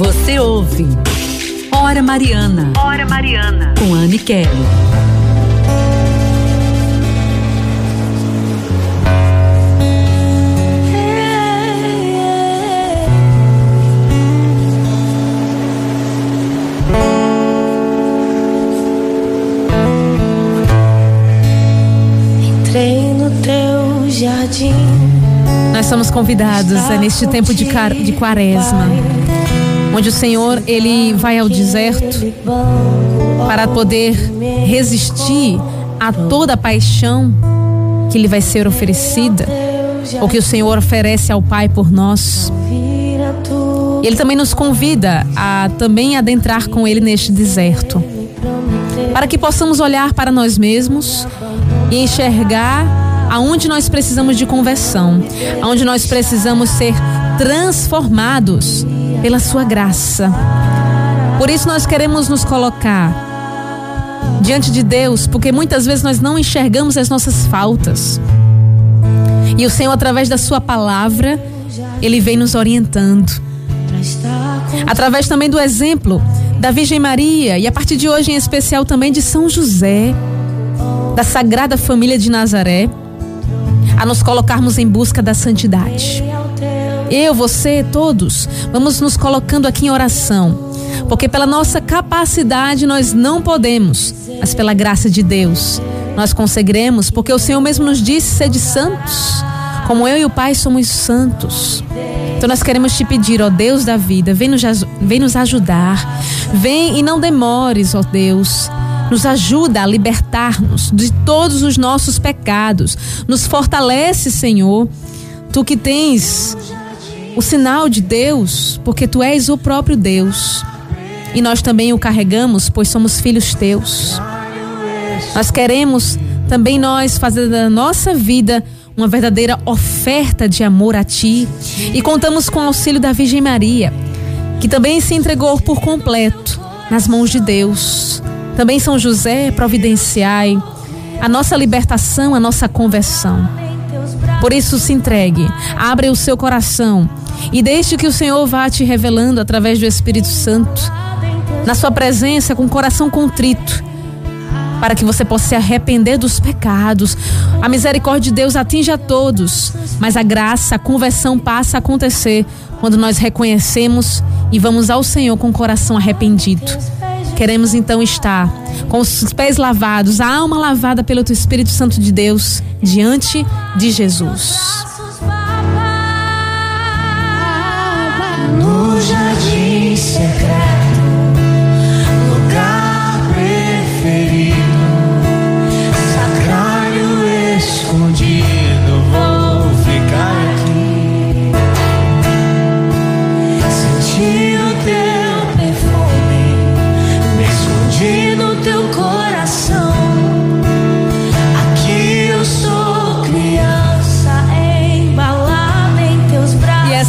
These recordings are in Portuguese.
Você ouve Hora Mariana. Hora Mariana. Com Anne Kelly. Entrei no teu jardim. Nós somos convidados é, neste tempo de, car de quaresma, onde o Senhor ele vai ao deserto para poder resistir a toda a paixão que lhe vai ser oferecida, ou que o Senhor oferece ao Pai por nós. Ele também nos convida a também adentrar com ele neste deserto, para que possamos olhar para nós mesmos e enxergar aonde nós precisamos de conversão, aonde nós precisamos ser transformados pela sua graça. Por isso nós queremos nos colocar diante de Deus, porque muitas vezes nós não enxergamos as nossas faltas. E o Senhor, através da Sua palavra, Ele vem nos orientando. Através também do exemplo da Virgem Maria e a partir de hoje em especial também de São José, da Sagrada Família de Nazaré, a nos colocarmos em busca da santidade. Eu, você, todos, vamos nos colocando aqui em oração, porque pela nossa capacidade nós não podemos, mas pela graça de Deus nós conseguiremos, porque o Senhor mesmo nos disse ser de santos, como eu e o Pai somos santos. Então nós queremos te pedir, ó Deus da vida, vem nos, vem nos ajudar, vem e não demores, ó Deus. Nos ajuda a libertar-nos de todos os nossos pecados. Nos fortalece, Senhor. Tu que tens o sinal de Deus, porque tu és o próprio Deus. E nós também o carregamos, pois somos filhos teus. Nós queremos também nós fazer da nossa vida uma verdadeira oferta de amor a ti e contamos com o auxílio da Virgem Maria, que também se entregou por completo nas mãos de Deus. Também São José, providenciai a nossa libertação, a nossa conversão. Por isso se entregue, abre o seu coração e deixe que o Senhor vá te revelando através do Espírito Santo, na sua presença com o coração contrito para que você possa se arrepender dos pecados. A misericórdia de Deus atinge a todos, mas a graça, a conversão passa a acontecer quando nós reconhecemos e vamos ao Senhor com o coração arrependido. Queremos então estar com os pés lavados, a alma lavada pelo teu Espírito Santo de Deus diante de Jesus.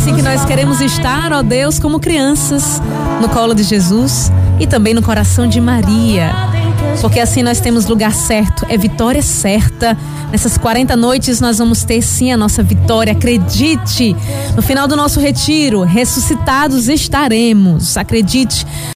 Assim que nós queremos estar, ó Deus, como crianças, no colo de Jesus e também no coração de Maria. Porque assim nós temos lugar certo, é vitória certa. Nessas 40 noites nós vamos ter sim a nossa vitória, acredite. No final do nosso retiro, ressuscitados estaremos, acredite.